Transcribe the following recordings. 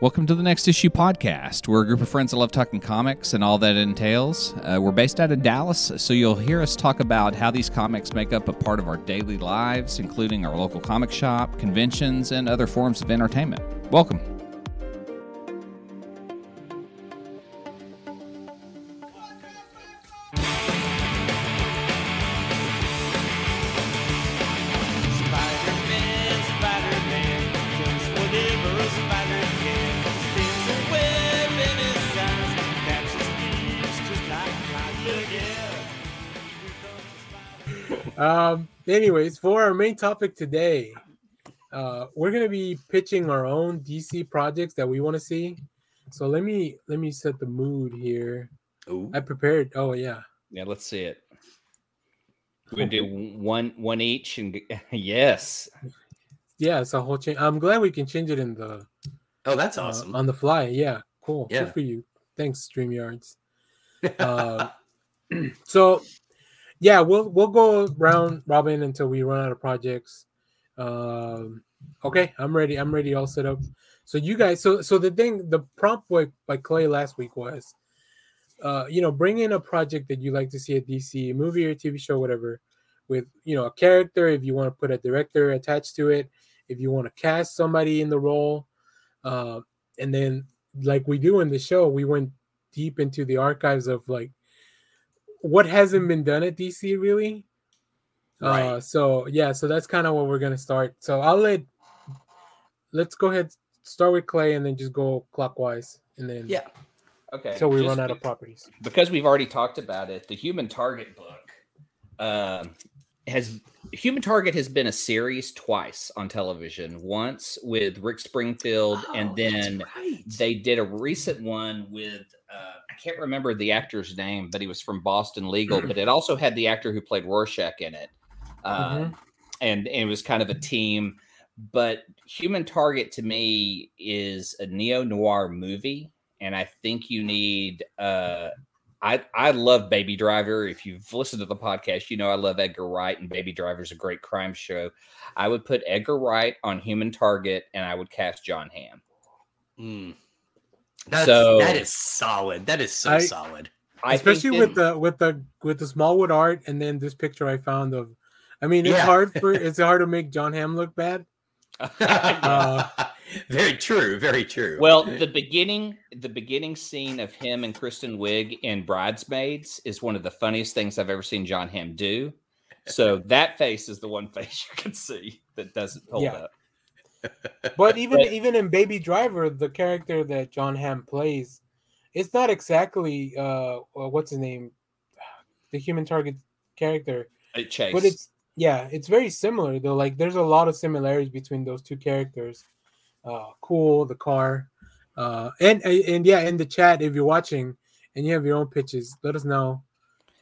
Welcome to the Next Issue podcast. We're a group of friends that love talking comics and all that entails. Uh, we're based out of Dallas, so you'll hear us talk about how these comics make up a part of our daily lives, including our local comic shop, conventions, and other forms of entertainment. Welcome. Anyways, for our main topic today, uh, we're gonna be pitching our own DC projects that we want to see. So let me let me set the mood here. Ooh. I prepared. Oh yeah, Yeah, let's see it. We're gonna do one one each and yes. yeah. It's a whole change. I'm glad we can change it in the Oh, that's uh, awesome. on the fly. Yeah, cool. Yeah. Good for you. Thanks, Streamyards. Uh, so yeah, we'll we'll go round robin until we run out of projects. Um, okay, I'm ready. I'm ready. All set up. So you guys, so so the thing, the prompt by, by Clay last week was, uh, you know, bring in a project that you like to see a DC movie or TV show, whatever, with you know a character. If you want to put a director attached to it, if you want to cast somebody in the role, uh, and then like we do in the show, we went deep into the archives of like what hasn't been done at DC really. Uh, Right. so yeah, so that's kind of what we're gonna start. So I'll let let's go ahead start with Clay and then just go clockwise and then Yeah. Okay. until we just run out be- of properties. because we've already talked about it. The Human Target book um, has Human Target has been a series twice on television. Once with Rick Springfield, and Oh, that's then right. they did a recent one with uh, I can't remember the actor's name, but he was from Boston Legal. but it also had the actor who played Rorschach in it, uh, Mhm. and, and it was kind of a team. But Human Target to me is a neo noir movie, and I think you need. Uh, I I love Baby Driver. If you've listened to the podcast, you know I love Edgar Wright, and Baby Driver is a great crime show. I would put Edgar Wright on Human Target, and I would cast John Hamm. Mm. That's, So- that is solid. That is so I- solid. I Especially with that- the with the with the Smallwood art and then this picture I found of I mean it's Yeah. hard for it's hard to make John Hamm look bad. Uh, very true. Very true. Well, the beginning, the beginning scene of him and Kristen Wiig in Bridesmaids is one of the funniest things I've ever seen John Hamm do. So that face is the one face you can see that doesn't hold Yeah. up. But even even in Baby Driver, the character that John Hamm plays, it's not exactly uh uh, what's his name, the human target character, Uh, Chase, but it's yeah, it's very similar though. Like there's a lot of similarities between those two characters. Uh, cool, the car, uh, and and yeah, in the chat if you're watching and you have your own pitches, let us know.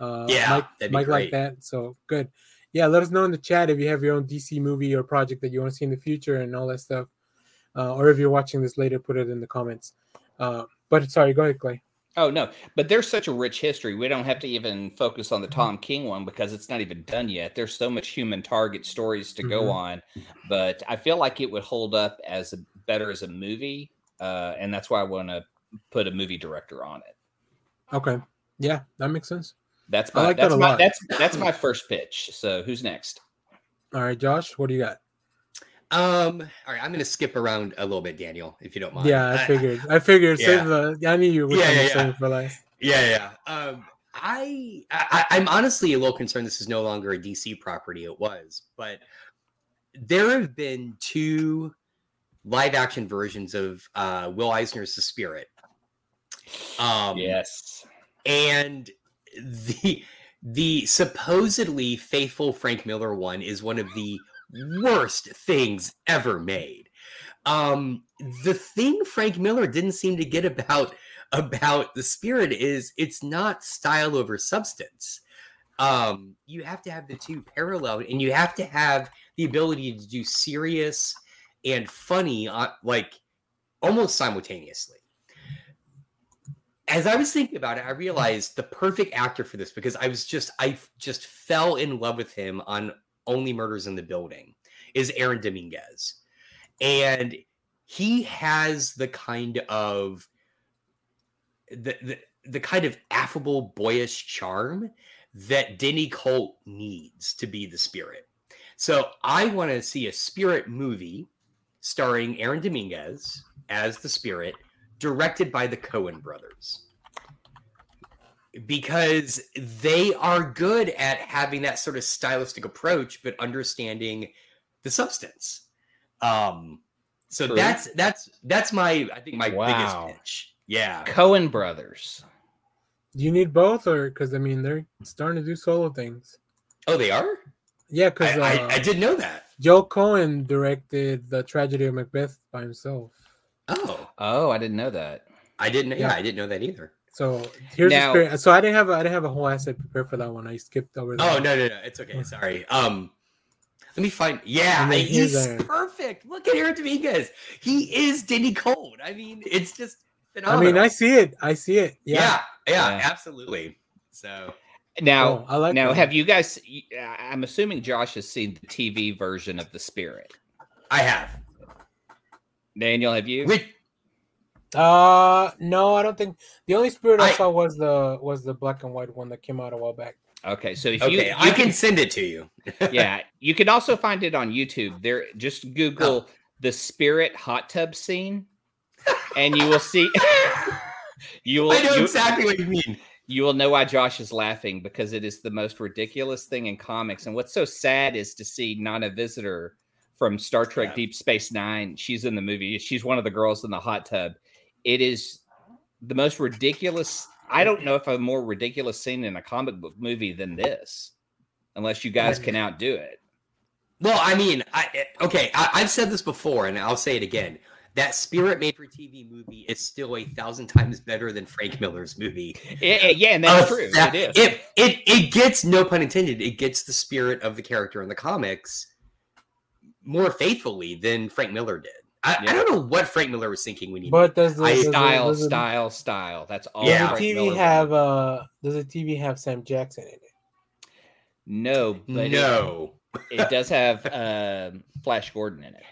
Uh, Yeah, Mike, Mike like that. So good. Yeah, let us know in the chat if you have your own DC movie or project that you want to see in the future and all that stuff. Uh, or if you're watching this later, put it in the comments. Uh, but sorry, go ahead, Clay. oh no, but there's such a rich history. We don't have to even focus on the Tom King one because it's not even done yet. There's so much human target stories to go Mhm. on, but I feel like it would hold up as a better as a movie, uh, and that's why I want to put a movie director on it. Okay. Yeah, that makes sense. That's I my like that that's a my lot. that's that's my first pitch. So who's next? All right, Josh, what do you got? um, all right, I'm going to skip around a little bit, Daniel, if you don't mind. Yeah, I figured. I figured. yeah. Save the. I knew you were Yeah, yeah, yeah, yeah, yeah. for last. Yeah, yeah. Um, I, I I'm honestly a little concerned this is no longer a DC property. It was, but there have been two live action versions of uh, Will Eisner's The Spirit. Um, yes. and the the supposedly faithful Frank Miller one is one of the worst things ever made. Um, the thing Frank Miller didn't seem to get about about the spirit is it's not style over substance. Um, you have to have the two parallel, and you have to have the ability to do serious and funny, uh, like almost simultaneously as I was thinking about it, I realized the perfect actor for this because I was just I just fell in love with him on Only Murders in the Building is Aaron Dominguez. And he has the kind of the, the the kind of affable boyish charm that Denny Colt needs to be the spirit. So I want to see a spirit movie starring Aaron Dominguez as the spirit, directed by the Coen brothers. Because they are good at having that sort of stylistic approach, but understanding the substance. Um, so True. that's that's that's my I think my Wow. biggest pitch. Yeah. Coen brothers. Do you need both, or because I mean they're starting to do solo things? Oh, they are. Yeah, I, because uh, I, I didn't know that. Joe Coen directed the tragedy of Macbeth by himself. Oh, Oh, I didn't know that. I didn't. Yeah, Yeah. I didn't know that either. So here's Now- the spirit. So I didn't have a, I didn't have a whole asset prepared for that one. I skipped over. Oh that. no, no, no. It's okay. Sorry. Um, let me find. Yeah, And then he's here's perfect. Look at Aaron Dominguez. He is Denny Colt. I mean, it's just phenomenal. I mean, I see it. I see it. yeah, Yeah. yeah, Yeah. absolutely. So Now, Oh, I like now, that. have you guys? I'm assuming Josh has seen the TV version of The Spirit. I have. Daniel, have you? Which, Uh, no, I don't think the only spirit I, I- saw was the was the black and white one that came out a while back. Okay, so if okay, you, you I can send it to you. yeah, you can also find it on YouTube. There, just Google the Spirit hot tub scene, and you will see. you will. I know you- exactly what you mean. you will know why Josh is laughing because it is the most ridiculous thing in comics. And what's so sad is to see Nana Visitor from Star Trek Yeah. Deep Space Nine. She's in the movie. She's one of the girls in the hot tub. It is the most ridiculous. I don't know if a more ridiculous scene in a comic book movie than this, unless you guys can outdo it. Well, I mean, I okay. I, I've said this before, and I'll say it again. That Spirit made for TV movie is still a thousand times better than Frank Miller's movie. Yeah, yeah, yeah, and that's Uh, true. that- it is. It, it it gets no pun intended. It gets the spirit of the character in the comics more faithfully than Frank Miller did. I, I don't know what Frank Miller was thinking when he. But does the, I- does the- style, does the- style, style. That's all. Yeah. Does the TV Miller have uh? Does the TV have Sam Jackson in it? no, but no, it does have um, Flash Gordon in it.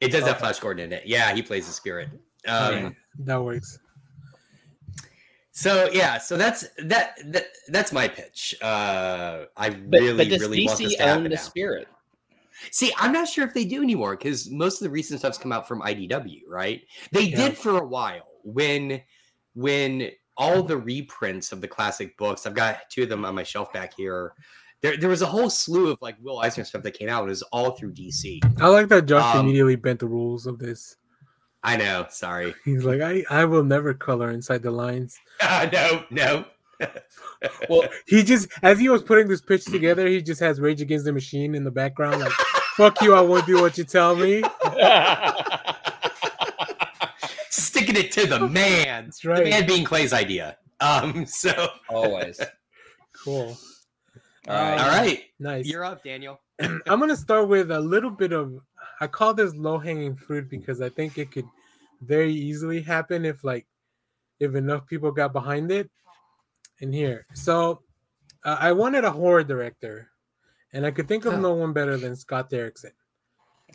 it does have Flash Gordon in it. Yeah, he plays the spirit. Um, Okay, that works. So yeah, so that's that, that that's my pitch. Uh, I But, really but does really want this DC to own happen the now. spirit? See, I'm not sure if they do anymore because most of the recent stuff's come out from IDW, right? They Yeah. did for a while when when all the reprints of the classic books. I've got two of them on my shelf back here. There, there was a whole slew of like Will Eisner stuff that came out. It was all through DC. I like that Josh Um, immediately bent the rules of this. I know. Sorry. He's like, I, I will never color inside the lines. no, no. Well, He just, as he was putting this pitch together, he just has Rage Against the Machine in the background. Like, fuck you, I won't do what you tell me. Sticking it to the man. That's The right. man being Clay's idea. Um. So. always. Cool. All right. All right. Nice. You're up, Daniel. I'm gonna start with a little bit of I call this low hanging fruit because I think it could very easily happen if like if enough people got behind it. And here, so uh, I wanted a horror director, and I could think of Huh. no one better than Scott Derrickson.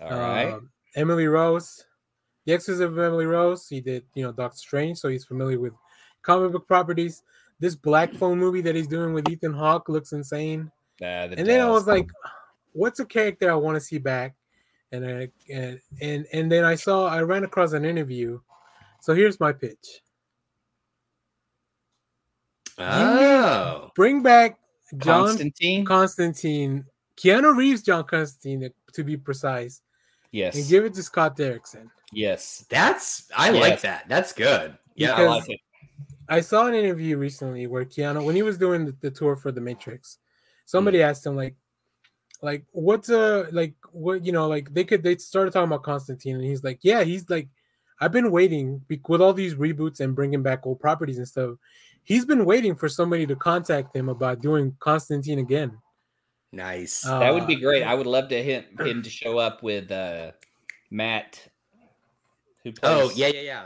All right. Um, Emily Rose, The Exorcism of Emily Rose. He did, you know, Doctor Strange, so he's familiar with comic book properties. This Black Phone movie that he's doing with Ethan Hawke looks insane Uh, the and then I was like, "What's a character I want to see back?" And I and and and then I saw I ran across an interview. So here's my pitch: Oh. bring back John Constantine. Constantine, Keanu Reeves, John Constantine, to be precise, yes. and give it to Scott Derrickson. yes. That's I Yes. like that. That's good. Yeah. I like it. I saw an interview recently where Keanu, when he was doing the, the tour for The Matrix, somebody mm. asked him like, like what's a like what you know like they could they started talking about Constantine and he's like, yeah, he's like, I've been waiting with all these reboots and bringing back old properties and stuff. He's been waiting for somebody to contact him about doing Constantine again. Nice. Uh, That would be great. I would love to him, him to show up with uh, Matt, who plays oh yeah, yeah, yeah.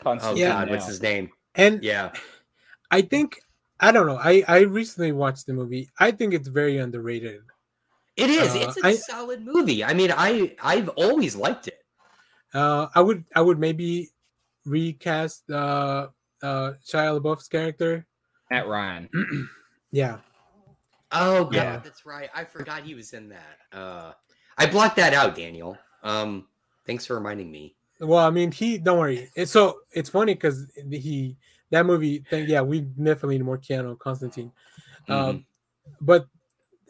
Oh Constantine. Yeah. god, what's his name? And Yeah. I think I don't know. I I recently watched the movie. I think it's very underrated. It is. Uh, it's a I- solid movie. I mean, I I've always liked it. Uh, I would I would maybe recast uh uh Shia LaBeouf's character. Matt Ryan. Yeah, Oh god, Yeah. that's right. I forgot he was in that. Uh, I blocked that out, Daniel. Um, thanks for reminding me. Well, I mean, he don't worry. It's so it's funny because he that movie. Thing, yeah, we definitely need more Keanu Constantine. Um, but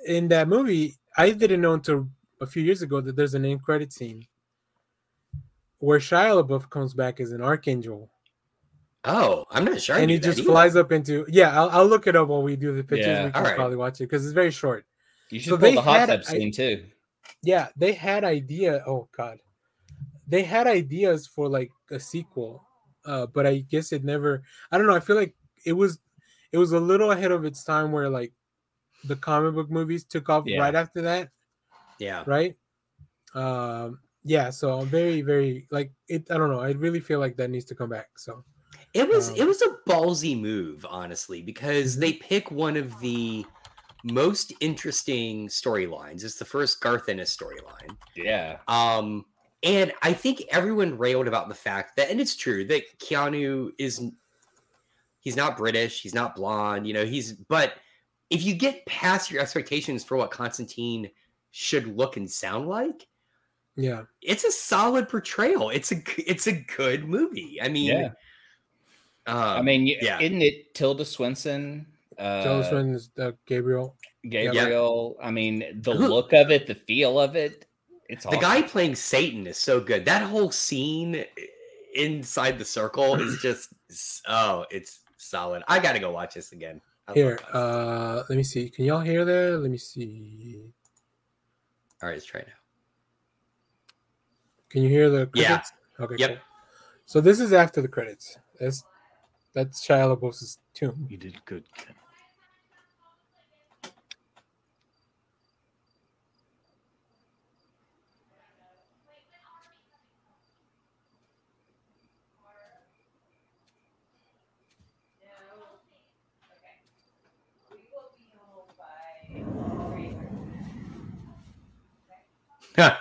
in that movie, I didn't know until a few years ago that there's an end credit scene where Shia LaBeouf comes back as an archangel, Oh, I'm not sure. And he just flies up into. Yeah, I'll, I'll look it up while we do the pictures. Yeah, we can alright. probably watch it because it's very short. You should So pull the hot tub scene too. Yeah, they had idea. Oh God, they had ideas for like a sequel, uh, but I guess it never. I don't know. I feel like it was, it was a little ahead of its time where like the comic book movies took off Yeah. right after that, Yeah. right? Um, yeah. So I'm very, very like it. I don't know. I really feel like that needs to come back. So It was Um, it was a ballsy move, honestly, Mm-hmm. because they pick one of the most interesting storylines. It's the first Garth Ennis storyline. Yeah. Um, and I think everyone railed about the fact that, and it's true that Keanu is he's not British, he's not blonde, you know, he's but if you get past your expectations for what Constantine should look and sound like, yeah, it's a solid portrayal. It's a it's a good movie. I mean, Yeah. Um, I mean, yeah. isn't it Tilda Swinton? Uh, Tilda Swinton's uh, Gabriel. Gabriel. I mean, the look of it, the feel of it. It's the guy playing Satan is so good. That whole scene inside the circle is just oh, it's solid. I gotta go watch this again. I Here, uh, let me see. Can y'all hear that? Let me see. all right, let's try now. Can you hear the Yeah. credits? Okay. Yep. Cool. So this is after the credits. That's that's Shia LaBeouf's tune. You did good. Ken.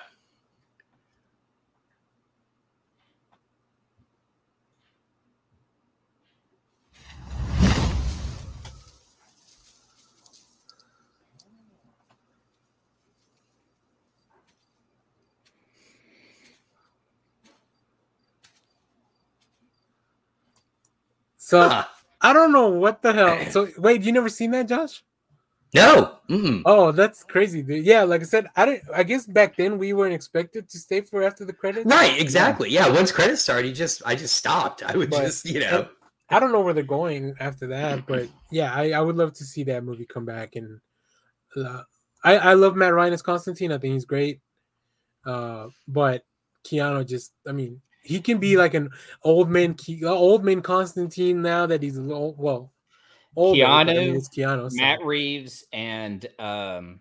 So Huh. I don't know what the hell. So wait, you never seen that, Josh? No. Mm-mm. Oh, that's crazy, dude. Yeah, like I said, I didn't. I guess back then we weren't expected to stay for after the credits. Right, exactly. Yeah, once credits started, you just I just stopped. I would But- just, you know. I don't know where they're going after that, but yeah, I, I would love to see that movie come back. And uh, I I love Matt Ryan as Constantine. I think he's great. Uh, but Keanu just, I mean, he can be like an old man, old man Constantine now that he's a little well. older, but I mean, Keanu, it's Keanu. so- Matt Reeves and um,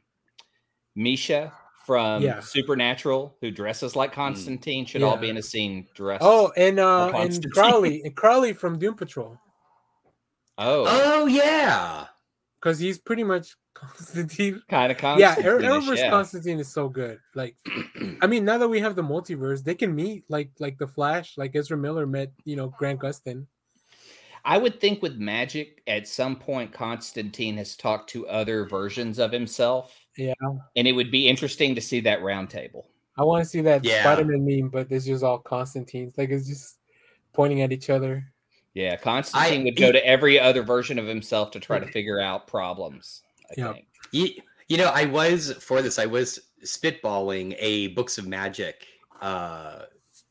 Misha from Yeah. Supernatural, who dresses like Constantine, should all be in a scene dressed. Oh, and uh, and Constantine. Crowley, and Crowley from Doom Patrol, oh, Oh yeah. Because he's pretty much Constantine. kind of Yeah, Constantine. Arrow Arrowverse yeah. Constantine is so good. Like, I mean, now that we have the multiverse, they can meet like like the Flash, like Ezra Miller met, you know, Grant Gustin. I would think with magic, at some point, Constantine has talked to other versions of himself. Yeah. And it would be interesting to see that round table. I want to see that Yeah. Spider-Man meme, but it's just all Constantines. Like it's just pointing at each other. Yeah, Constantine I- would go to every other version of himself to try to figure out problems. I Yeah. think. You, you know, I was for this, I was spitballing a Books of Magic uh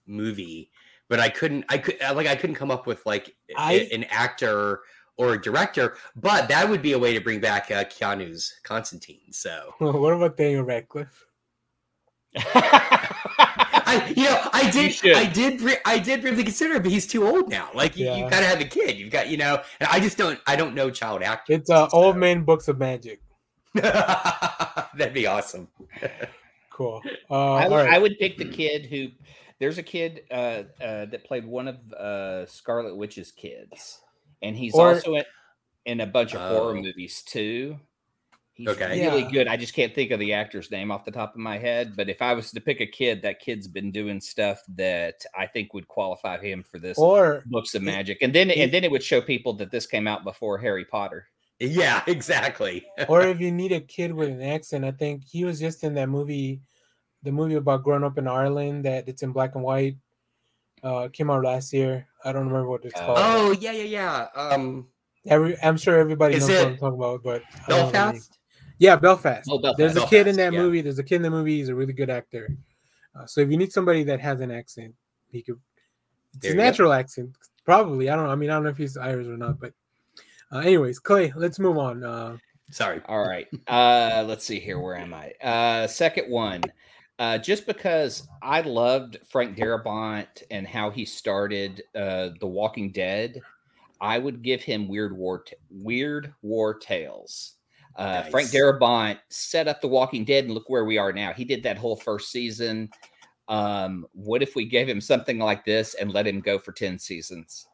movie, but I couldn't I could like I couldn't come up with like a- I- an actor or a director, but that would be a way to bring back uh, Keanu's Constantine. So what about Daniel Radcliffe? I, you know, I did. I did, re- I did really consider it, but he's too old now. Like you, Yeah. you gotta have a kid. You've got, you know, and I just don't, I don't know child actors. It's uh, so- Old Man Books of Magic. That'd be awesome. Cool. Uh, I, all would- I would pick the kid who there's a kid uh, uh, that played one of uh, Scarlet Witch's kids, and he's Or- also in, in a bunch of horror Oh. movies too. He's Okay. really Yeah. good. I just can't think of the actor's name off the top of my head. But if I was to pick a kid, that kid's been doing stuff that I think would qualify him for this Or books of magic. And then and then it would show people that this came out before Harry Potter. Yeah, exactly. or if you need a kid with an accent, I think he was just in that movie, the movie about growing up in Ireland that it's in black and white. Uh, came out last year. I don't remember what it's Uh, called. oh yeah, yeah, yeah. Um, Every, I'm sure everybody Is knows what I'm talking about, but I don't know the name. Belfast. Yeah, Belfast. Oh, Belfast. There's a kid in that yeah. movie. There's a kid in the movie. He's a really good actor. Uh, so if you need somebody that has an accent, he could. It's There a you go. natural accent, probably. I don't know. I mean, I don't know if he's Irish or not, but uh, anyways, Clay, let's move on. Uh, Sorry. All right. Uh let's see here. Where am I? Uh second one. Uh just because I loved Frank Darabont and how he started uh The Walking Dead, I would give him Weird War Weird War Tales. Uh Frank Nice. Darabont set up The Walking Dead and look where we are now. He did that whole first season. Um what if we gave him something like this and let him go for 10 seasons?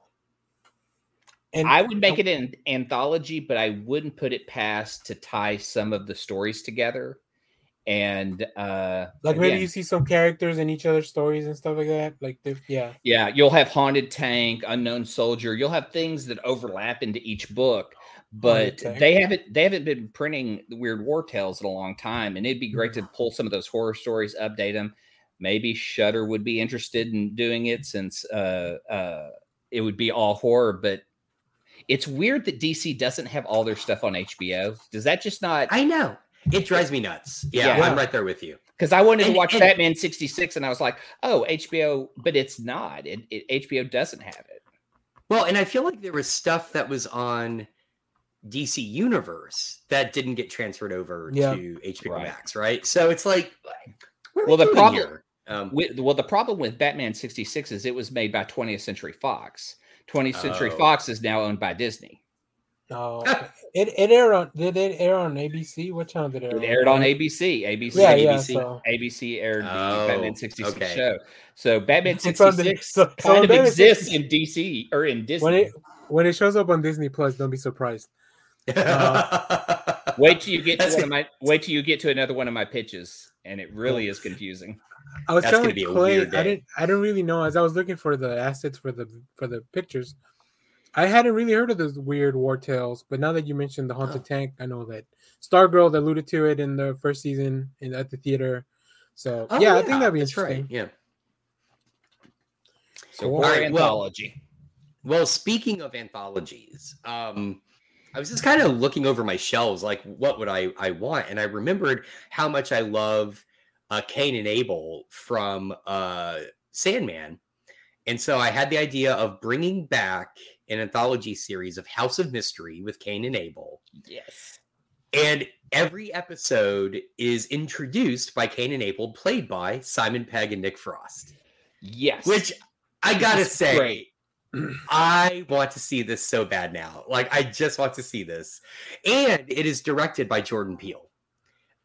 and I would make it an anthology, but I wouldn't put it past to tie some of the stories together. And uh like maybe again, you see some characters in each other's stories and stuff like that. Like, yeah, yeah, you'll have haunted tank, unknown soldier. You'll have things that overlap into each book, but Tank. they haven't they haven't been printing the weird war tales in a long time, and it'd be great to pull some of those horror stories, update them. Maybe Shudder would be interested in doing it since uh uh it would be all horror, but it's weird that DC doesn't have all their stuff on HBO. Does that just not I know. It drives me nuts. Yeah, Yeah. I'm right there with you. because I wanted to watch and- Batman 66 and I was like, oh, HBO, but it's not. It, it HBO doesn't have it. Well, and I feel like there was stuff that was on DC Universe that didn't get transferred over Yeah. to HBO Right. Max, right? So it's like, what Well, the problem- Um, With, well, the problem with Batman 66 is it was made by 20th Century Fox. 20th Century Oh. Fox is now owned by Disney. no, it it aired on. Did it air on ABC? What channel did it air? It aired on ABC. ABC. Yeah, yeah. ABC. So, ABC aired the Oh, Batman 66 okay. show. So Batman It's on the- 66 so- so kind of Batman exists 66 in DC or in Disney. when it when it shows up on Disney Plus, don't be surprised. Wait till you get to That's one of my wait till you get to another one of my pitches, and it really is confusing. I was That's telling gonna be a Clay, weird I day. didn't I didn't really know as I was looking for the assets for the for the pictures. I hadn't really heard of those weird war tales, but now that you mentioned the haunted Oh. tank, I know that Stargirl alluded to it in the first season in at the theater. So Oh, yeah, I think that'd be that's right. interesting. Yeah. So Cool. horror Alright, well- anthology. Well, speaking of anthologies, um, I was just kind of looking over my shelves, like what would I I want, and I remembered how much I love uh, Cain and Abel from uh, Sandman, and so I had the idea of bringing back an anthology series of House of Mystery with Cain and Abel, yes. and every episode is introduced by Cain and Abel, played by Simon Pegg and Nick Frost, Yes. which I gotta say. great. I want to see this so bad now. Like I just want to see this. And it is directed by Jordan Peele.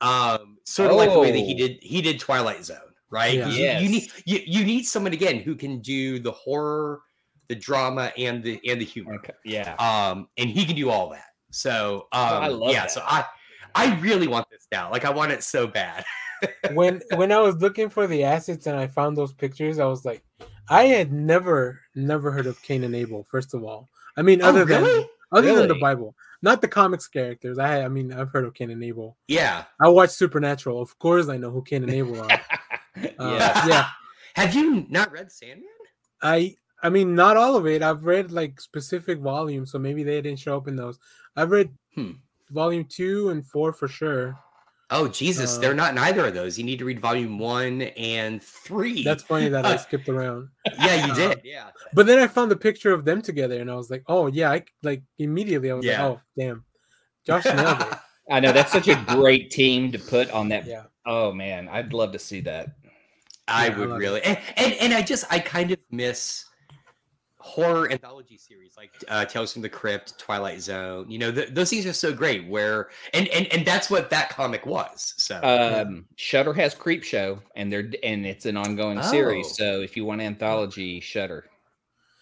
Um sort of like the way that he Oh. did he did Twilight Zone, right? Yeah. 'Cause You, you need you, you need someone again who can do the horror, the drama and the and the humor. Okay. Yeah. Um and he can do all that. So um Oh, I love yeah, that. so I I really want this now. Like I want it so bad. when when I was looking for the assets and I found those pictures, I was like, I had never never heard of Cain and Abel. First of all, I mean, Oh, other than really? other than the Bible, not the comics characters. I I mean, I've heard of Cain and Abel. Yeah. I watched Supernatural. Of course, I know who Cain and Abel are. Uh, yeah. yeah. Have you not read Sandman? I I mean, not all of it. I've read like specific volumes, so maybe they didn't show up in those. I've read Hmm. volume two and four for sure. Oh Jesus, Uh, they're not in either of those. You need to read volume one and three. That's funny that I skipped around. yeah, you uh, did. Yeah. But then I found the picture of them together, and I was like, oh yeah, I like immediately. I was Yeah. like, oh damn, Josh nailed it. I know that's such a great team to put on that. Yeah. Oh man, I'd love to see that. I Yeah, would love it. really, and, and and I just I kind of miss horror anthology series like uh, Tales from the Crypt, Twilight Zone. You know, th- those things are so great. Where and and and that's what that comic was. So Um, Shudder has Creep Show, and they're and it's an ongoing series. Oh. So if you want anthology, Shudder.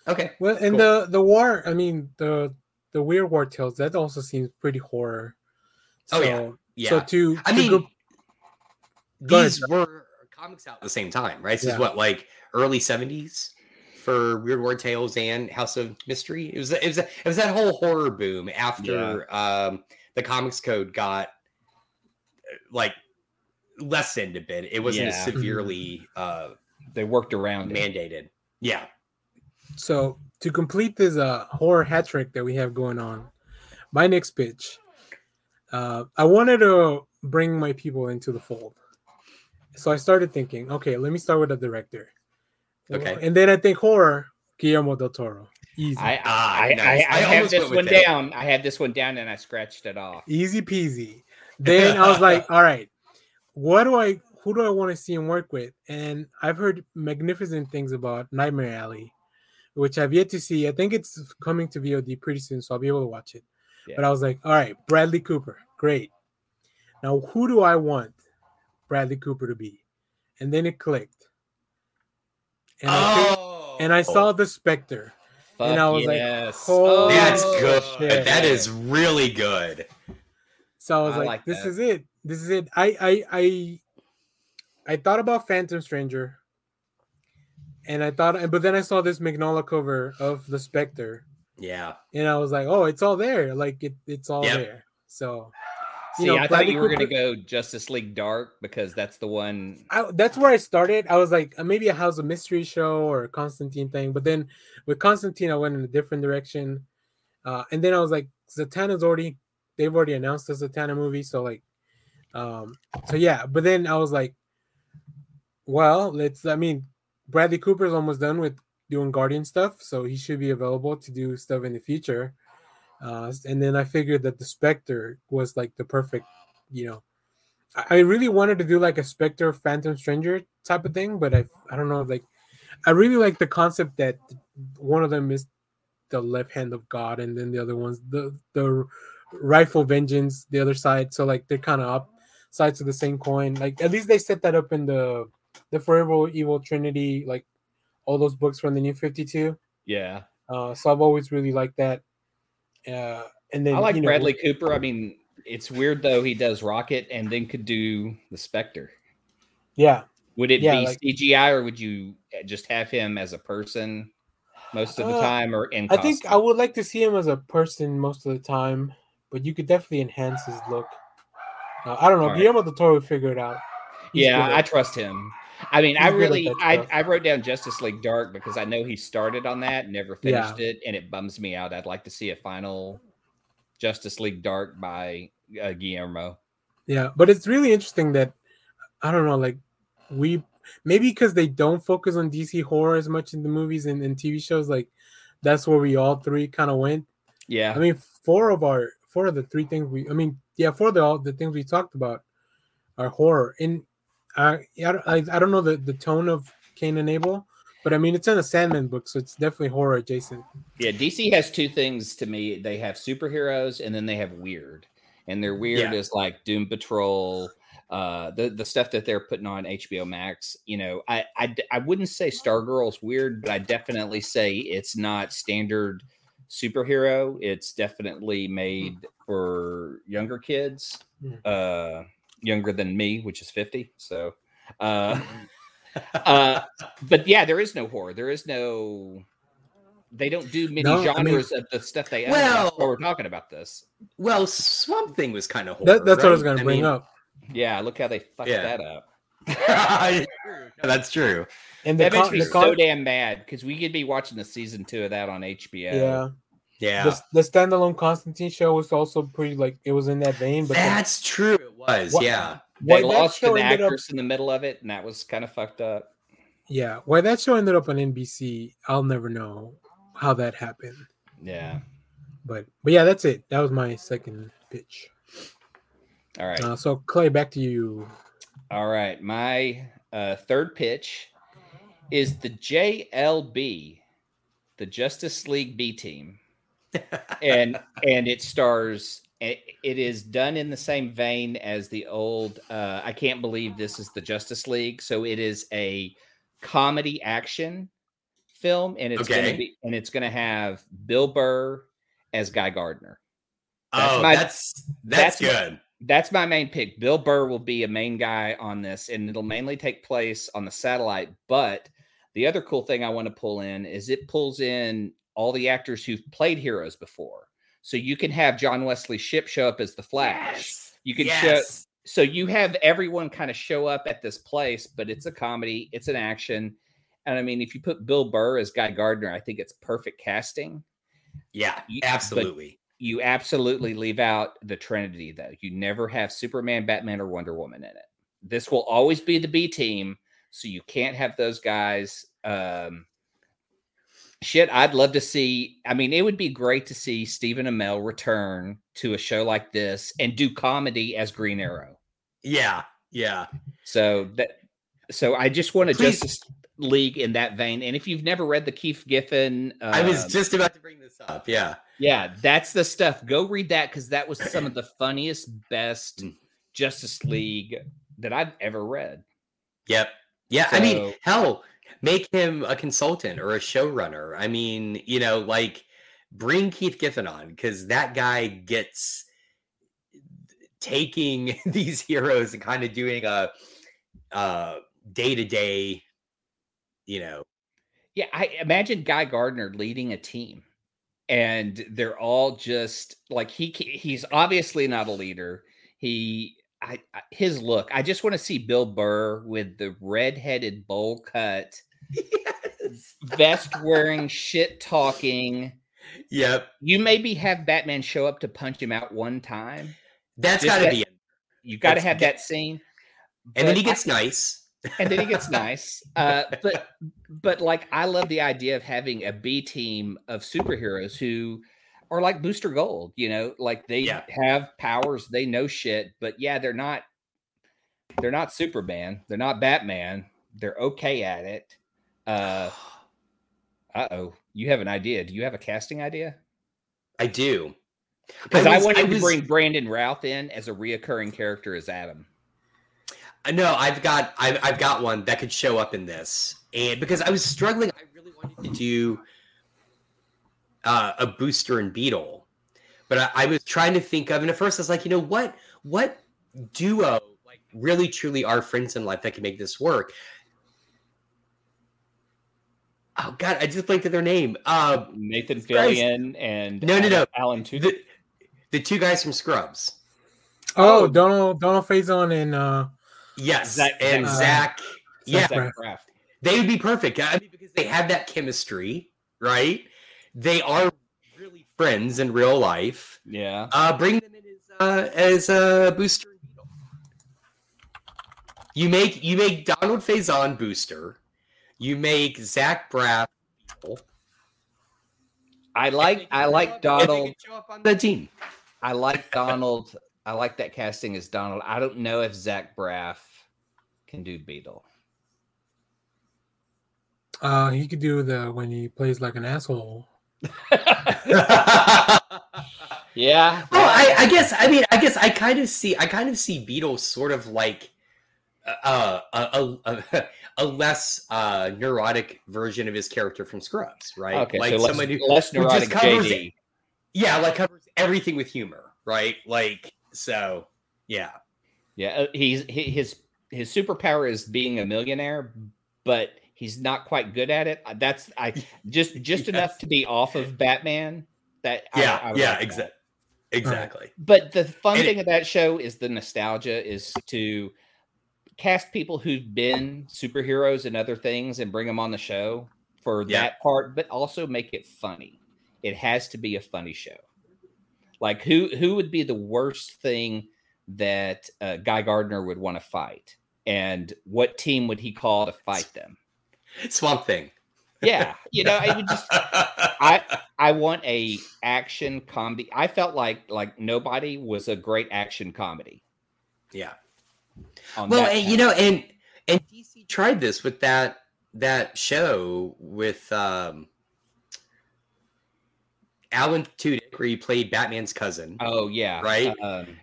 okay, Well, and Cool. the the war, I mean the the weird war tales that also seems pretty horror. Oh, yeah. yeah. So to, I to mean, go- go these were comics out at the same time, right? This Yeah. is what like early seventies for Weird War Tales and House of Mystery. It was it was it was that whole horror boom after um, the Comics Code got uh, like lessened a bit. It wasn't as Yeah. severely uh, They worked around it. mandated. Yeah. So to complete this uh, horror hat trick that we have going on, my next pitch, uh, I wanted to bring my people into the fold. So I started thinking, okay, let me start with a director. Okay. And then I think horror, Guillermo del Toro. Easy. I Ah, I, nice. I, I, I have this went with one that. down. I have this one down, and I scratched it off. Easy peasy. Then I was like, all right, what do I who do I want to see him work with? And I've heard magnificent things about Nightmare Alley, which I've yet to see. I think it's coming to VOD pretty soon, so I'll be able to watch it. But I was like, all right, Bradley Cooper, great. Now who do I want Bradley Cooper to be? And then it clicked. And I think- oh, and I saw oh. the Spectre. Fuck And I was like, yes. holy that's Oh, good. shit. That is really good. So I was I like, like this that. is it. This is it. I I I I thought about Phantom Stranger. And I thought but then I saw this Mignola cover of the Spectre. Yeah. And I was like, oh, it's all there. Like it, it's all Yep. there. So See, know, I thought you were going to go Justice League Dark because that's the one. I, that's where I started. I was like, uh, maybe a House of Mystery show or a Constantine thing. But then with Constantine, I went in a different direction. Uh, and then I was like, Zatanna's already, they've already announced the Zatanna movie. So, like, um, so yeah. But then I was like, well, let's, I mean, Bradley Cooper's almost done with doing Guardian stuff. So he should be available to do stuff in the future. Uh, and then I figured that the Spectre was like the perfect, you know, I I really wanted to do like a Spectre Phantom Stranger type of thing, but I I don't know, like I really like the concept that one of them is the left hand of God, and then the other one's the the rightful vengeance, the other side. So like they're kind of up sides of the same coin. Like at least they set that up in the the Forever Evil Trinity, like all those books from the New Fifty Two. Yeah. Uh, so I've always really liked that. Uh, and then I like you know, Bradley Cooper. I mean, it's weird though. He does Rocket and then could do the Spectre. Yeah, Would it Yeah, be like- CGI or would you just have him as a person most of the Uh, time or in I think I would like to see him as a person most of the time, but you could definitely enhance his look. Uh, I don't know. All right. Guillermo del Toro would figure it out. He's yeah, I trust him. I mean, I He's really, I. I wrote down Justice League Dark because I know he started on that, never Yeah. finished it, and it bums me out. I'd like to see a final Justice League Dark by uh, Guillermo. yeah, but it's really interesting that I don't know, like we maybe because they don't focus on DC horror as much in the movies and, and TV shows, like that's where we all three kind of went. Yeah, I mean, four of our four of the three things we, I mean, yeah, four of the all the things we talked about are horror. And I, I, don't- I, don't know the the tone of Cain and Abel, but I mean, it's in a Sandman book, so it's definitely horror adjacent. yeah. DC has two things to me. They have superheroes, and then they have weird. And their weird Yeah. is like Doom Patrol, uh, the the stuff that they're putting on HBO Max. You know, I, I, I wouldn't say Stargirl's weird, but I definitely say it's not standard superhero. It's definitely made for younger kids, Hmm. uh, younger than me, which is fifty. So, uh, uh, but yeah, there is no horror. There is no. They don't do many No, I mean- genres of the stuff they own. Well- That's we're talking about this. Well, Swamp Thing was kind of horror. That, that's what I was going to bring mean- up. Yeah, look how they fucked Yeah. that up. No, that's true. And the That makes me the so damn mad because we could be watching the season two of that on HBO. yeah, Yeah, the, the standalone Constantine show was also pretty like it was in that vein, but the- that's true. It was. What- Yeah. they lost show an ended up- actress in the middle of it, and that was kind of fucked up. yeah, why that show ended up on NBC, I'll never know how that happened. Yeah. But but yeah, that's it. That was my second pitch. All right. Uh, so Clay, back to you. All right. My uh, third pitch is the JLB, the Justice League B team. And and it stars it it is done in the same vein as the old uh i can't believe this is the justice league so it is a comedy action film and it's Okay. gonna be and it's gonna have bill burr as guy gardner That's oh, my- that's that's, that's my- good. That's my main pick. Bill Burr will be a main guy on this, and it'll mainly take place on the satellite. But the other cool thing I want to pull in is it pulls in all the actors who've played heroes before. So you can have John Wesley Shipp show up as the Flash. You can show so you have everyone kind of show up at this place, but it's a comedy, it's an action. And I mean, if you put Bill Burr as Guy Gardner, I think it's perfect casting. Yeah, You- absolutely. You absolutely leave out the Trinity, though. You never have Superman, Batman, or Wonder Woman in it. This will always be the B team, so you can't have those guys. Um, shit, I'd love to see. I mean, it would be great to see Stephen Amell return to a show like this and do comedy as Green Arrow. Yeah, yeah. So that so I just want to. Justice League in that vein. And if you've never read the Keith Giffen, I was um, just about to bring this up. Yeah. yeah, that's the stuff. Go read that because that was some of the funniest, best Mm. Justice League that I've ever read. Yep. Yeah. I mean, hell, make him a consultant or a showrunner. I mean, you know, like bring Keith Giffen on because that guy gets taking these heroes and kind of doing a day to day, you know. Yeah, I imagine Guy Gardner leading a team, and they're all just like he. He's obviously not a leader. He, I, I his look. I just want to see Bill Burr with the red-headed bowl cut, yes. vest wearing, shit talking. Yep. You maybe have Batman show up to punch him out one time. That's got to that- be it. You got to have that scene. And then he But I- gets nice. and then he gets nice. Uh, but but like I love the idea of having a B team of superheroes who are like Booster Gold. You know, like they Yeah. have powers, they know shit, but yeah, they're not they're not Superman, they're not Batman. They're okay at it. Uh oh, you have an idea. Do you have a casting idea? I do. Because I, was- wanted to was- bring Brandon Routh in as a reoccurring character as Adam. I know I've got I've, I've got one that could show up in this, and because I was struggling, I really wanted to do uh, a booster and beetle, but I, I was trying to think of, and at first I was like, you know what, what duo like really truly are friends in life that can make this work? Oh God, I just blanked at their name. Uh, Nathan Christ. Fillion and No, no, no. Alan Tudyk. the the two guys from Scrubs. Oh, Oh. Donald Donald Faison and uh Yes, Zach- and Zach- Zach. Yeah, Zach Zach Braff. They would be perfect. I mean, because they have that chemistry, right? They are really friends in real life. Yeah. Uh, bring them in as uh, as a booster. You make you make Donald Faison booster. You make Zach Braff. Beetle, I like I like show up- and they Donald. show up on the team. I like Donald. I like that casting as Donald. I don't know if Zach Braff can do Beetle. uh he could do the when he plays like an asshole. Yeah. Well, I, I guess I mean I guess I kind of see I kind of see Beetle sort of like uh, a, a, a, a less uh, neurotic version of his character from Scrubs, right? okay. like so less, someone who less who neurotic covers JD. yeah, like covers everything with humor, right? Like so, yeah, Yeah. uh, He's he, his his superpower is being a millionaire, but he's not quite good at it. Uh, That's I just just enough to be off of Batman. That yeah, I would yeah, like exactly, exactly. But the fun And it- thing of that show is the nostalgia is to cast people who've been superheroes and other things and bring them on the show for Yeah. that part, but also make it funny. It has to be a funny show. Like who who would be the worst thing that uh, Guy Gardner would want to fight, and what team would he call to fight them? Swamp Thing. Yeah, you know, I just I I want a action comedy. I felt like like nobody was a great action comedy. yeah. Well, and, you know, and and DC tried this with that that show with um Alan Tudyk, where he played Batman's cousin, oh yeah, right? Um,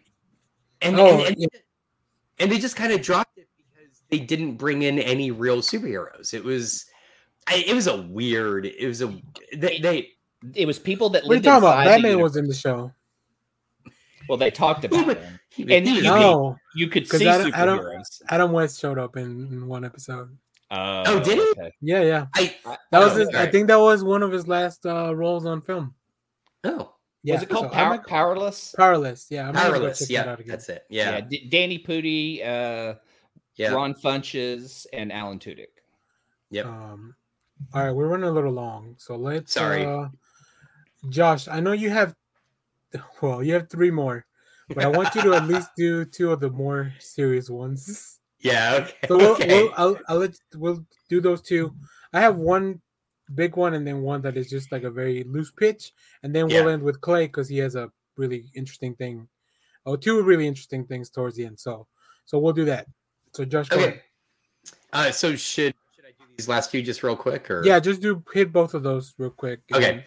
and, Oh, and, and, yeah. and they just kind of dropped it because they didn't bring in any real superheroes. It was, I, it was a weird. It was a they. they it was people that What are you lived talking about? inside the Batman was in the show. Well, they talked about would- him. And you would can- No, You could 'Cause see I don't- I don't- superheroes. Adam West showed up in, in one episode. Oh, Oh, did he? okay. Yeah, yeah. I, That was Oh, his. I think that was one of his last uh, roles on film. oh, Yeah, was it called so Power, I'm Powerless? Powerless? Yeah, I'm powerless. check that Yeah, out again. that's it. Yeah, Yeah, D- Danny Pudi, uh, yeah. Ron Funches, and Alan Tudyk. Yep. Um, all right, we're running a little long, so let's. Sorry. Uh, Josh, I know you have. Well, you have three more, but I want you to at least do two of the more serious ones. Yeah. Okay. So we'll, okay. we'll I'll, I'll let we'll do those two. I have one big one and then one that is just like a very loose pitch, and then we'll end with Clay because he has a really interesting thing. Oh, two really interesting things towards the end. So, so we'll do that. So, Josh, okay. Uh, so should should I do these last few just real quick or yeah, just do hit both of those real quick. Okay.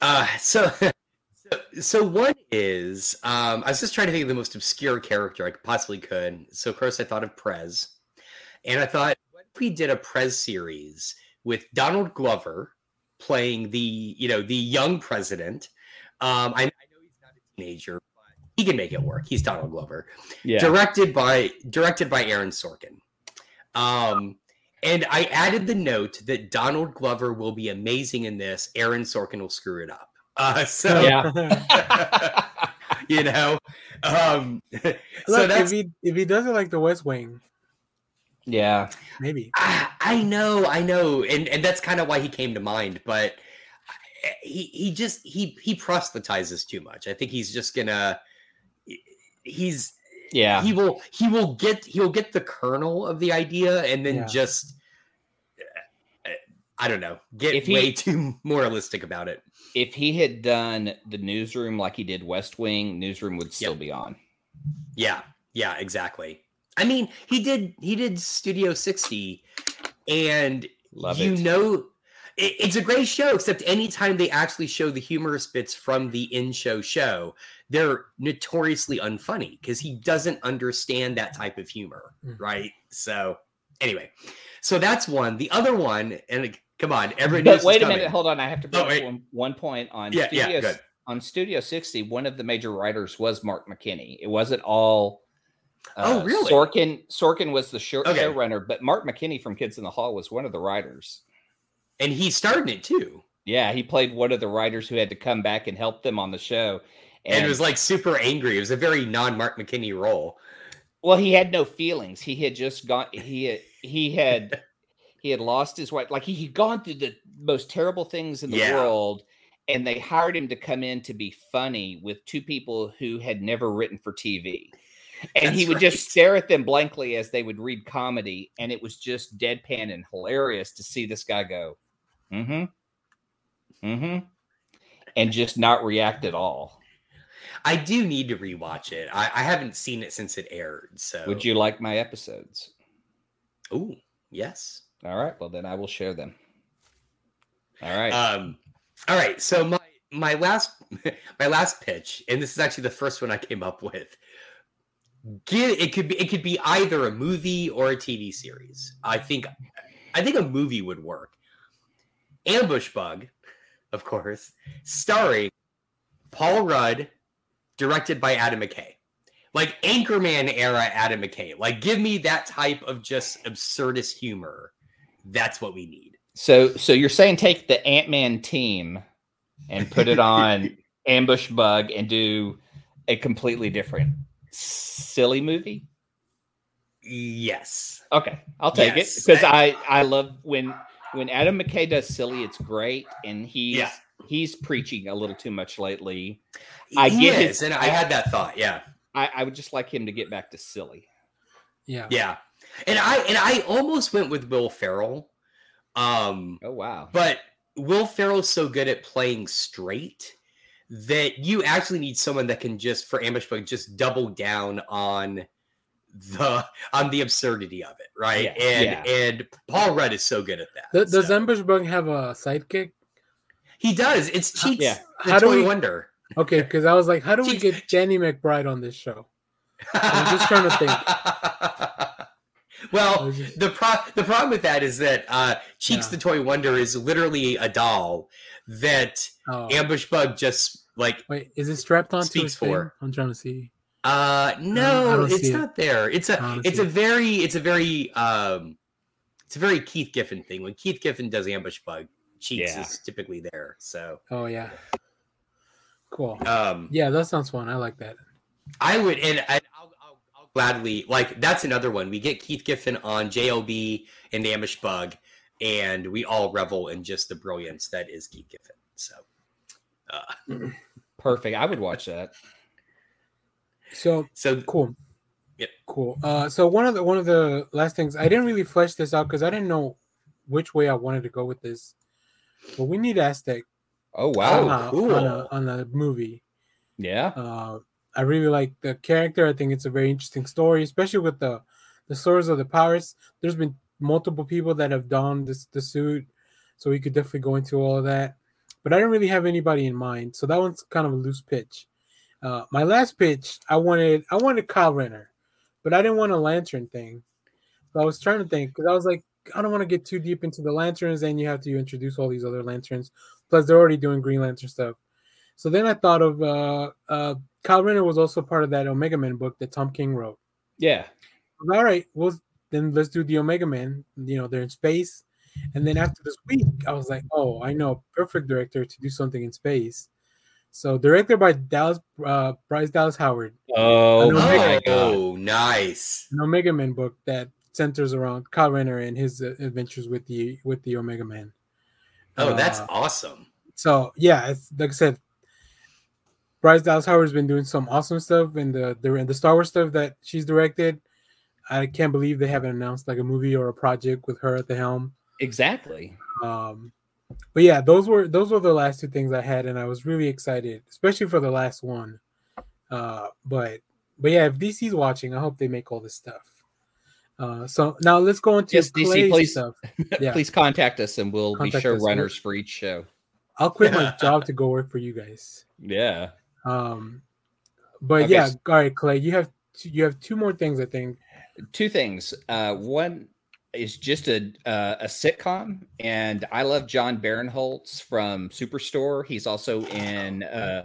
Uh, so, so, so one is um, I was just trying to think of the most obscure character I possibly could. So, of course, I thought of Prez, and I thought, what if we did a Prez series with Donald Glover playing the you know the young president? Um, I, I know he's not a teenager, he can make it work. He's Donald Glover Yeah. directed by directed by Aaron Sorkin. Um, and I added the note that Donald Glover will be amazing in this. Aaron Sorkin will screw it up. Uh, so Yeah. you know, um, so Look, if he if he does it like the West Wing, yeah. maybe. I, I know, I know, and and that's kind of why he came to mind. But he he just he he proselytizes too much. I think he's just gonna he's Yeah. he will he will get he'll get the kernel of the idea and then Yeah. just uh, i don't know get If he- way too moralistic about it if he had done the newsroom like he did West Wing, newsroom would still Yep. be on. yeah yeah exactly i mean he did he did studio 60 and Love you it. know it, it's a great show except anytime they actually show the humorous bits from the in-show show they're notoriously unfunny because he doesn't understand that type of humor Mm. right so anyway so that's one the other one and come on every But wait is a minute, hold on. I have to bring Oh, up wait. one, one point on Yeah, yeah, Studio good. on Studio 60. One of the major writers was Mark McKinney. It wasn't all. Oh, uh, really? Sorkin Sorkin was the show, Okay. showrunner, but Mark McKinney from Kids in the Hall was one of the writers. And he started it too Yeah, he played one of the writers who had to come back and help them on the show. and, it was like super angry it was a very non-mark mckinney role Well, he had no feelings. He had just gone. He had he had he had lost his wife. Like he had gone through the most terrible things in the Yeah. world, and they hired him to come in to be funny with two people who had never written for TV. And he would right. just stare at them blankly as they would read comedy, and it was just deadpan and hilarious to see this guy go, "Mm-hmm, mm-hmm," and just not react at all. i do need to rewatch it i, I haven't seen it since it aired so Would you like my episodes? oh yes All right. Well, then I will share them. All right. Um, all right. So my my last my last pitch, and this is actually the first one I came up with. Get it could be it could be either a movie or a TV series. I think I think a movie would work. Ambush Bug, of course, starring Paul Rudd, directed by Adam McKay. Like Anchorman era Adam McKay. Like give me that type of just absurdist humor. That's what we need. So, so you're saying take the Ant Man team and put it on Ambush Bug and do a completely different silly movie? Yes. Okay, I'll take Yes. it because I I love when when Adam McKay does silly. It's great, and he's Yeah. he's preaching a little too much lately. I I get get his- and I had that thought. Yeah, I, I would just like him to get back to silly. Yeah. yeah, and I and I almost went with Will Ferrell, um, Oh wow! but Will Ferrell's so good at playing straight that you actually need someone that can just for Ambush Bug just double down on the on the absurdity of it, right? Yeah, and yeah. and Paul Rudd is so good at that. Th- Does so- Ambush Bug have a sidekick? he does? It's Cheeks. yeah. the How do toy we- wonder. Okay, because I was like, how do we get Danny McBride on this show? I'm just trying to think. Well, just- the pro- the problem with that is that uh, Cheeks Yeah. the Toy Wonder is literally a doll that oh, Ambush Bug just like Wait, is it strapped onto Speaks his thing? for. I'm trying to see. Uh no, don't it's it. not there. It's a it's a it. very it's a very um it's a very Keith Giffen thing. When Keith Giffen does ambush bug, Cheeks Yeah. is typically there. So Oh yeah. Cool. um Yeah, that sounds fun. I like that. I would, and I, I'll, I'll, I'll gladly like that's another one. We get Keith Giffen on JLB and Ambush Bug, and we all revel in just the brilliance that is Keith Giffen. So, uh, Perfect. I would watch that. So so cool. Yep. Cool. Uh, so one of the one of the last things I didn't really flesh this out because I didn't know which way I wanted to go with this. But we need Aztec Oh on, wow. a, cool. on, a, on a movie. Yeah. Uh, I really like the character. I think it's a very interesting story, especially with the the Swords of the Pirates. There's been multiple people that have donned this the suit, so we could definitely go into all of that. But I don't really have anybody in mind, so that one's kind of a loose pitch. Uh, my last pitch, I wanted I wanted Kyle Rayner, but I didn't want a lantern thing. So I was trying to think because I was like, I don't want to get too deep into the lanterns, and you have to introduce all these other lanterns. Plus, they're already doing Green Lantern stuff. So then I thought of uh, uh, Kyle Rayner was also part of that Omega Man book that Tom King wrote. Yeah. All right, well then let's do the Omega Man. You know they're in space, and then after this week, I was like, oh, I know, perfect director to do something in space. So directed by Dallas uh, Bryce Dallas Howard, Oh An my Omega- oh, nice. an Omega Man book that centers around Kyle Rayner and his uh, adventures with the with the Omega Man. Oh, that's Uh, awesome. So yeah, it's like I said, Bryce Dallas Howard's been doing some awesome stuff in the the, in the Star Wars stuff that she's directed. I can't believe they haven't announced like a movie or a project with her at the helm. Exactly. Um, but yeah, those were those were the last two things I had, and I was really excited, especially for the last one. Uh, but but yeah, if DC's watching, I hope they make all this stuff. Uh, so now let's go into Yes, DC, please. stuff. Yeah. Please contact us and we'll Contact be us. showrunners for each show. I'll quit my job to go work for you guys. Yeah. Um, but Okay, yeah, all right, Clay, you have two, you have two more things, I think. Two things. Uh, one is just a uh, a sitcom, and I love Jon Barinholtz from Superstore. He's also in uh,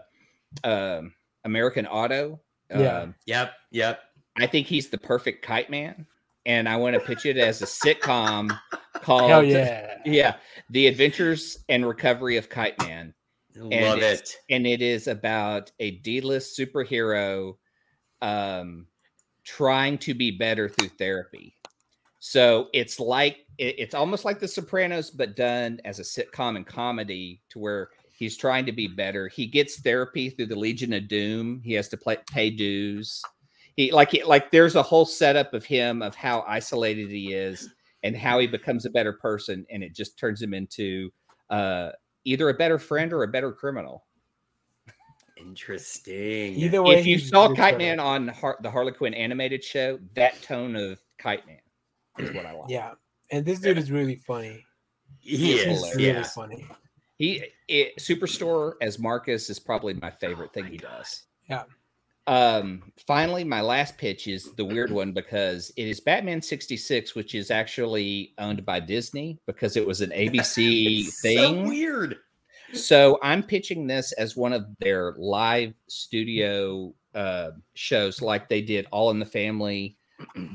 um American Auto. Yeah. Um, Yep, yep. I think he's the perfect kite man, and I want to pitch it as a sitcom called Hell yeah! yeah, The Adventures and Recovery of Kite Man. Love it's- it. and it is about a D-list superhero um, trying to be better through therapy. So it's like it- it's almost like The Sopranos, but done as a sitcom and comedy, to where he's trying to be better. He gets therapy through the Legion of Doom. He has to play, pay dues. He like he, like there's a whole setup of him of how isolated he is and how he becomes a better person, and it just turns him into uh, either a better friend or a better criminal. Interesting. Either way, if you saw good Kite Man on Har- the Harley Quinn animated show, that tone of Kite Man is what I want. yeah, and this dude is really funny. he He's is. hilarious. really Yeah. funny. He it, Superstore as Marcus is probably my favorite thing he does. Yeah. Um. Finally, my last pitch is the weird one because it is Batman sixty six, which is actually owned by Disney because it was an ABC It's thing. So weird. So I'm pitching this as one of their live studio uh, shows, like they did All in the Family,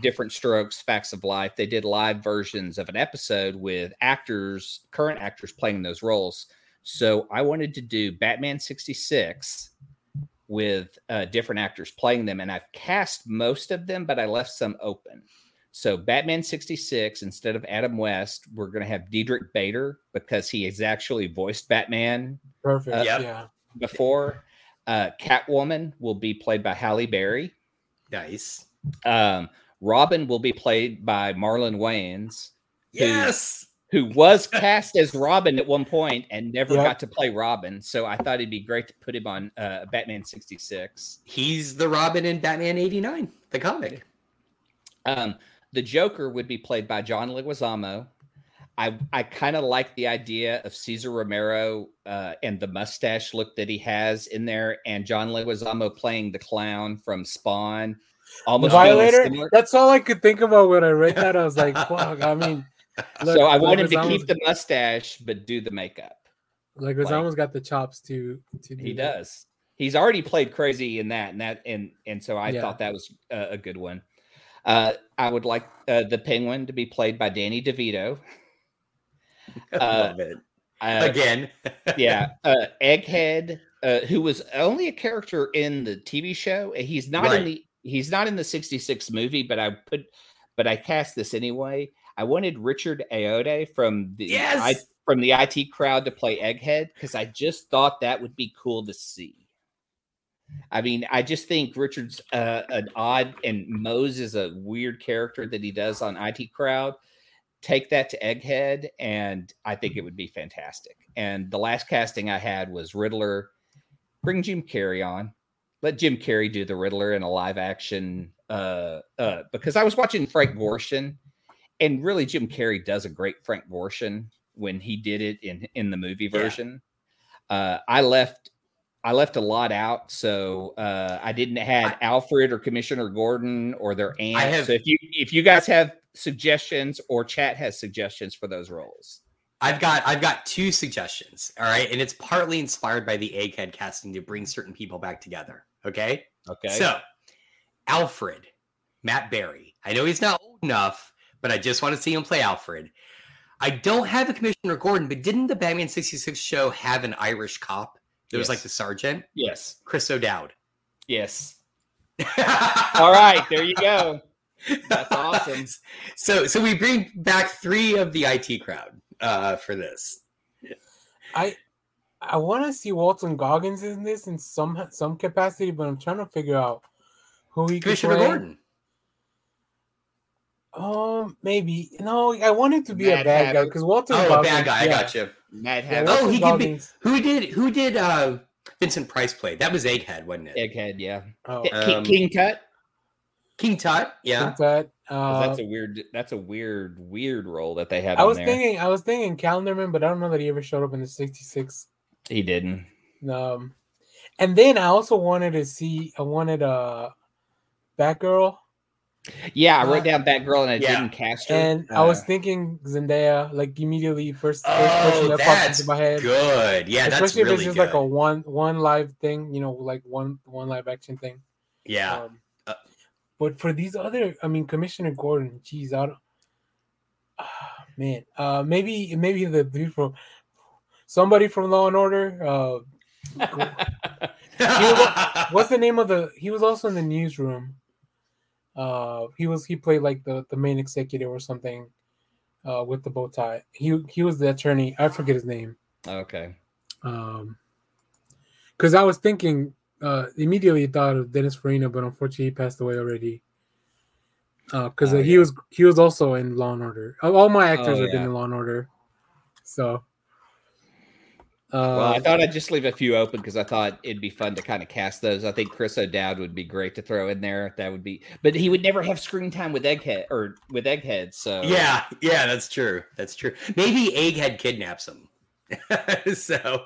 Different Strokes, Facts of Life. They did live versions of an episode with actors, current actors playing those roles. So I wanted to do Batman 66 with uh, different actors playing them, and I've cast most of them, but I left some open. So Batman 66, instead of Adam West, we're going to have Diedrich Bader because he has actually voiced Batman Perfect. Uh, Yep. Yeah. before. Uh, Catwoman will be played by Halle Berry. Nice. Um, Robin will be played by Marlon Wayans, Yes. who was cast as Robin at one point and never Yep. got to play Robin. So I thought it'd be great to put him on uh, Batman 66. He's the Robin in Batman 89, the comic. Um, the Joker would be played by John Leguizamo. I I kind of like the idea of Cesar Romero uh, and the mustache look that he has in there, and John Leguizamo playing the clown from Spawn. The Almost feeling Violator. That's all I could think about when I read that. I was like, "Fuck!" I mean, so I wanted to keep the mustache but do the makeup. Like Leguizamo's got the chops to to do He that. does. He's already played crazy in that, and that, and and so I Yeah. thought that was a, a good one. Uh, I would like uh, the Penguin to be played by Danny DeVito. Uh, love it. Uh, Again. yeah, uh, Egghead, uh, who was only a character in the TV show. uh, He's not Right. in the he's not in the '66 movie, but I put but I cast this anyway. I wanted Richard Ayoade from the Yes! I, from the IT crowd to play Egghead because I just thought that would be cool to see. I mean, I just think Richard's uh, an odd and Moss is a weird character that he does on IT Crowd. Take that to Egghead, and I think it would be fantastic. And the last casting I had was Riddler. Bring Jim Carrey on. Let Jim Carrey do the Riddler in a live action. Uh, uh, because I was watching Frank Gorshin, and really Jim Carrey does a great Frank Gorshin when he did it in in the movie Yeah. version. Uh, I left I left a lot out, so uh, I didn't have Alfred or Commissioner Gordon or their aunt. have- so if you if you guys have suggestions or chat has suggestions for those roles, I've got I've got two suggestions. All right, and it's partly inspired by the Egghead casting to bring certain people back together. Okay. okay. So, Alfred, Matt Berry. I know he's not old enough, but I just want to see him play Alfred. I don't have a Commissioner Gordon, but didn't the Batman 66 show have an Irish cop that was like the sergeant? yes, Chris O'Dowd. yes. All right, there you go. That's awesome. So so we bring back three of the IT crowd uh, for this. I I want to see Walton Goggins in this in some some capacity, but I'm trying to figure out who he could Commissioner play. Gordon. Um, maybe no. I want him to be a Mad bad guy because Walton. Oh, a bad guy. I got you. Mad Yeah, Oh, Walton he could be- Who did who did uh Vincent Price play? That was Egghead, wasn't it? Egghead, yeah. Oh, King, Um, King Tut. King Tut. Yeah. that. 'Cause Uh, that's a weird. That's a weird, weird role that they have. I in was there. thinking, I was thinking Calendarman, but I don't know that he ever showed up in the '66. He didn't. Um, and then I also wanted to see, I wanted uh, Batgirl, Yeah, I Uh, wrote down Batgirl and I yeah. didn't cast her. and I was Uh, thinking Zendaya, like immediately first, first Oh, person that popped that's into my head. Good. Yeah, that's Especially really if it's just good. like a one one live thing, you know, like one one live action thing. yeah. Um, Uh, but for these other, I mean, Commissioner Gordon, geez, I don't. Ah, man, uh, maybe maybe the dude from somebody from Law and Order. Uh, what's the name of the? He was also in the newsroom. Uh, he was he played like the the main executive or something. Uh, with the bow tie. He he was the attorney. I forget his name. okay. Um, because I was thinking uh immediately thought of Dennis Farina, but unfortunately he passed away already. Uh, because Oh, he yeah. was he was also in Law and Order. All- my actors Oh, have been in Law and Order, so. Well, I um, thought I'd just leave a few open because I thought it'd be fun to kind of cast those. I think Chris O'Dowd would be great to throw in there. That would be, but he would never have screen time with Egghead or with Egghead. So Yeah, yeah, that's true. That's true. Maybe Egghead kidnaps him. so,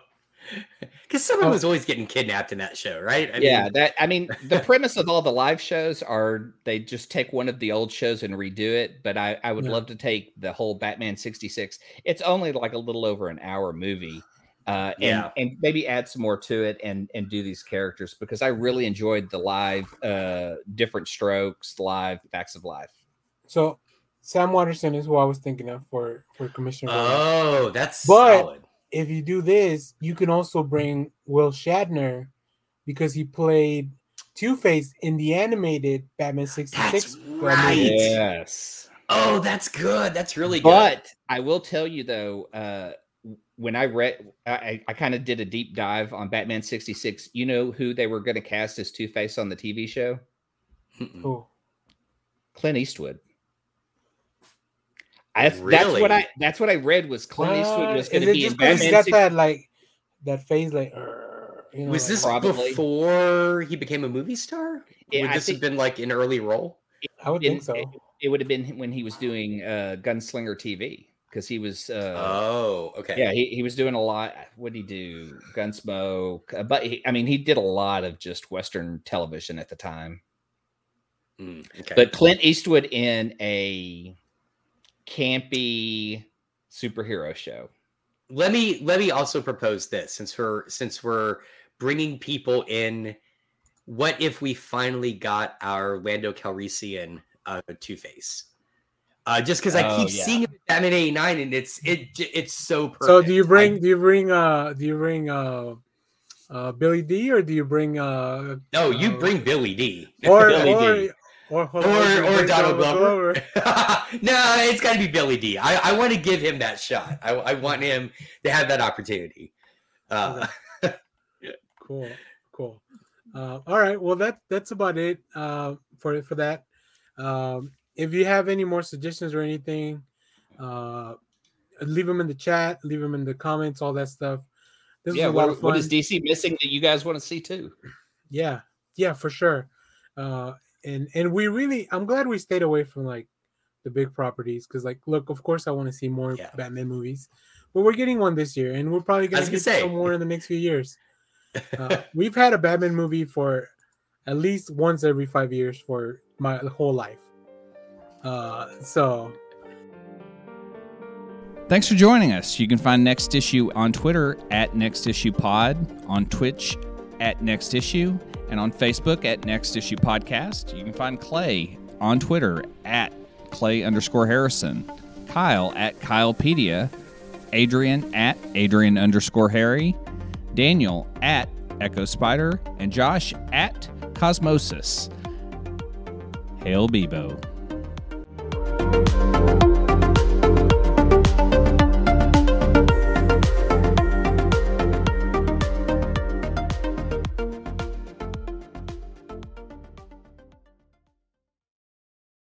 because someone Oh. was always getting kidnapped in that show, right? I yeah, mean, that I mean, the premise of all the live shows are they just take one of the old shows and redo it. But I, I would Yeah. love to take the whole Batman '66. It's only like a little over an hour movie, uh, and Yeah. and maybe add some more to it and and do these characters because I really enjoyed the live, uh, different strokes, live facts of life. so Sam Waterston is who I was thinking of for for Commissioner. Gordon. oh, that's But- solid. if you do this, you can also bring Will Shatner because he played Two Face in the animated Batman '66. That's movie. right. Yes. Oh, that's good. That's really good. But I will tell you though, uh, when I read, I, I kind of did a deep dive on Batman 66. You know who they were going to cast as Two Face on the TV show? Oh, Clint Eastwood. I, That's Really? what I. That's what I read was Clint Eastwood was Uh, going to it be in just 'cause he's Batman. got that like that phase like "Arr," you know, was like- this Probably. before he became a movie star? Yeah, Would I this think- have been like an early role? I would in- think so. It, it would have been when he was doing uh, Gunslinger TV because he was. Uh, oh, okay. Yeah, he, he was doing a lot. What did he do? Gunsmoke. Uh, But he, I mean, he did a lot of just Western television at the time. Mm, okay. But Clint Eastwood in a campy superhero show. let me let me also propose this since we're since we're bringing people in. What if we finally got our Lando Calrissian uh, Two Face? Uh, just because I Oh, keep yeah. seeing it in Batman '89, and it's it it's so perfect. So do you I- bring do you bring uh do you bring uh uh Billy Dee or do you bring uh no, you uh, bring Billy Dee. or Billy or, D. or hold Or- on, or bring Donald Glover. Glover? no, it's got to be Billy Dee. I, I want to give him that shot. I, I want him to have that opportunity. Uh, Cool, cool. Uh, all right, well that that's about it uh, for for that. Um, if you have any more suggestions or anything, uh, leave them in the chat, leave them in the comments, all that stuff. This yeah, was a lot what, of fun. what is DC missing that you guys want to see too? yeah yeah for sure uh and and we really i'm glad we stayed away from like the big properties because like look of course i want to see more Yeah. batman movies but we're getting one this year and we're probably gonna get gonna say. some more in the next few years uh, we've had a batman movie for at least once every five years for my whole life uh so Thanks for joining us. You can find Next Issue on Twitter at Next Issue Pod, on Twitch at Next Issue, and on Facebook at Next Issue Podcast. You can find Clay on Twitter at Clay underscore Harrison, Kyle at Kylepedia, Adrian at Adrian underscore Harry, Daniel at Echo Spider, and Josh at Cosmosis. Hail Bebo.